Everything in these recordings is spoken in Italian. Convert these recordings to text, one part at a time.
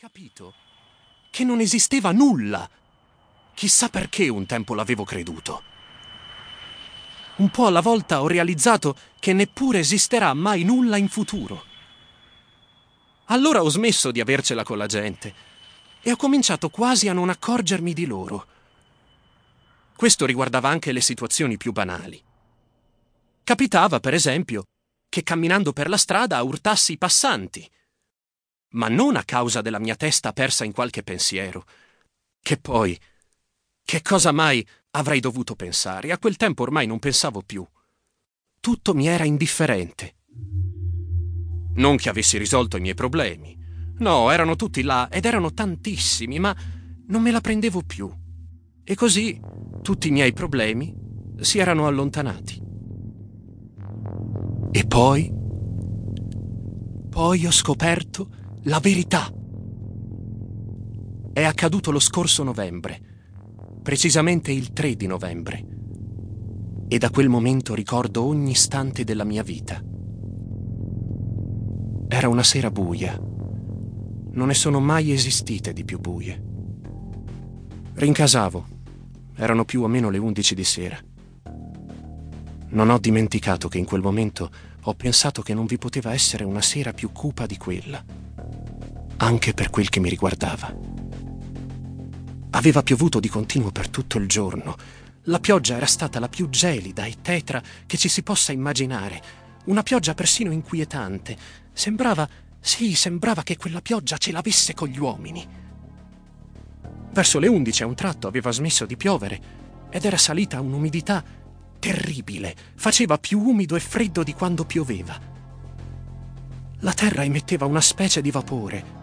capito che non esisteva nulla. Chissà perché un tempo l'avevo creduto. Un po' alla volta ho realizzato che neppure esisterà mai nulla in futuro. Allora ho smesso di avercela con la gente e ho cominciato quasi a non accorgermi di loro. Questo riguardava anche le situazioni più banali. Capitava, per esempio, che camminando per la strada urtassi i passanti, ma non a causa della mia testa persa in qualche pensiero. Che poi, che cosa mai avrei dovuto pensare? A quel tempo ormai non pensavo più. Tutto mi era indifferente. Non che avessi risolto i miei problemi. No, erano tutti là ed erano tantissimi, ma non me la prendevo più. E così tutti i miei problemi si erano allontanati. E poi... Poi ho scoperto la verità. È accaduto lo scorso novembre, precisamente il 3 di novembre. E da quel momento ricordo ogni istante della mia vita. Era una sera buia. Non ne sono mai esistite di più buie. Rincasavo. Erano più o meno le undici di sera. Non ho dimenticato che in quel momento ho pensato che non vi poteva essere una sera più cupa di quella, anche per quel che mi riguardava. Aveva piovuto di continuo per tutto il giorno. La pioggia era stata la più gelida e tetra che ci si possa immaginare. Una pioggia persino inquietante. Sembrava, sì, sembrava che quella pioggia ce l'avesse con gli uomini. Verso le undici a un tratto aveva smesso di piovere ed era salita un'umidità terribile, faceva più umido e freddo di quando pioveva. La terra emetteva una specie di vapore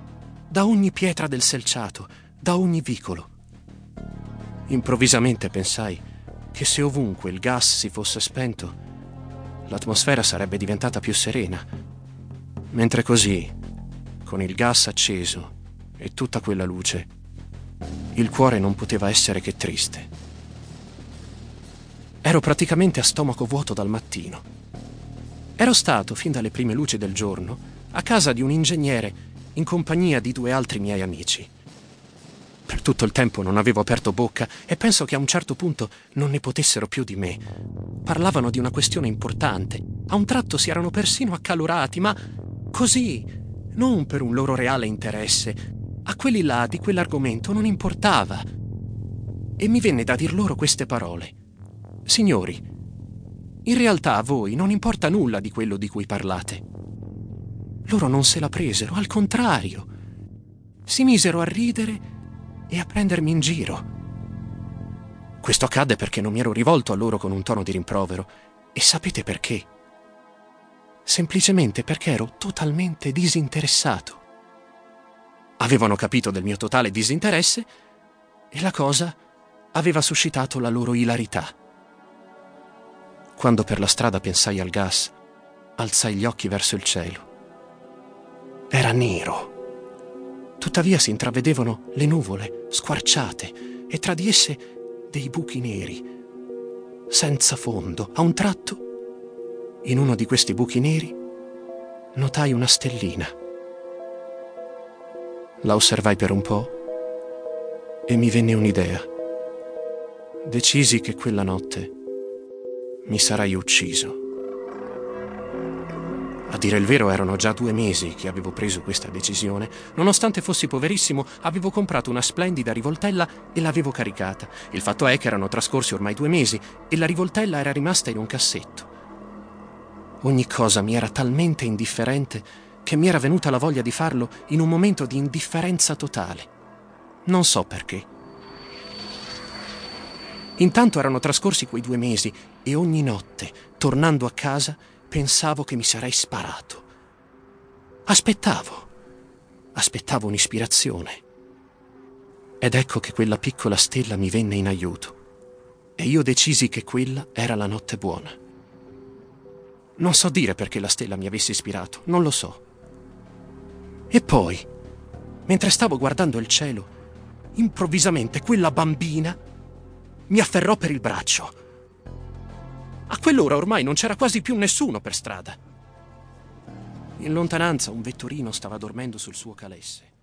da ogni pietra del selciato, da ogni vicolo. Improvvisamente pensai che se ovunque il gas si fosse spento, l'atmosfera sarebbe diventata più serena, mentre così, con il gas acceso e tutta quella luce, il cuore non poteva essere che triste. Ero praticamente a stomaco vuoto dal mattino. Ero stato, fin dalle prime luci del giorno, a casa di un ingegnere in compagnia di due altri miei amici. Per tutto il tempo non avevo aperto bocca e penso che a un certo punto non ne potessero più di me. Parlavano di una questione importante. A un tratto si erano persino accalorati, ma così, non per un loro reale interesse. A quelli là di quell'argomento non importava. E mi venne da dir loro queste parole. Signori, in realtà a voi non importa nulla di quello di cui parlate. Loro non se la presero, al contrario. Si misero a ridere e a prendermi in giro. Questo accadde perché non mi ero rivolto a loro con un tono di rimprovero. E sapete perché? Semplicemente perché ero totalmente disinteressato. Avevano capito del mio totale disinteresse e la cosa aveva suscitato la loro ilarità. Quando per la strada pensai al gas, alzai gli occhi verso il cielo. Era nero. Tuttavia si intravedevano le nuvole, squarciate, e tra di esse dei buchi neri, senza fondo. A un tratto, in uno di questi buchi neri, notai una stellina. La osservai per un po' e mi venne un'idea. Decisi che quella notte mi sarei ucciso. A dire il vero erano già due mesi che avevo preso questa decisione. Nonostante fossi poverissimo, avevo comprato una splendida rivoltella e l'avevo caricata. Il fatto è che erano trascorsi ormai due mesi e la rivoltella era rimasta in un cassetto. Ogni cosa mi era talmente indifferente che mi era venuta la voglia di farlo in un momento di indifferenza totale. Non so perché. Intanto erano trascorsi quei due mesi e ogni notte, tornando a casa, pensavo che mi sarei sparato. Aspettavo. Aspettavo un'ispirazione. Ed ecco che quella piccola stella mi venne in aiuto. E io decisi che quella era la notte buona. Non so dire perché la stella mi avesse ispirato, non lo so. E poi, mentre stavo guardando il cielo, improvvisamente quella bambina mi afferrò per il braccio. A quell'ora ormai non c'era quasi più nessuno per strada. In lontananza un vetturino stava dormendo sul suo calesse.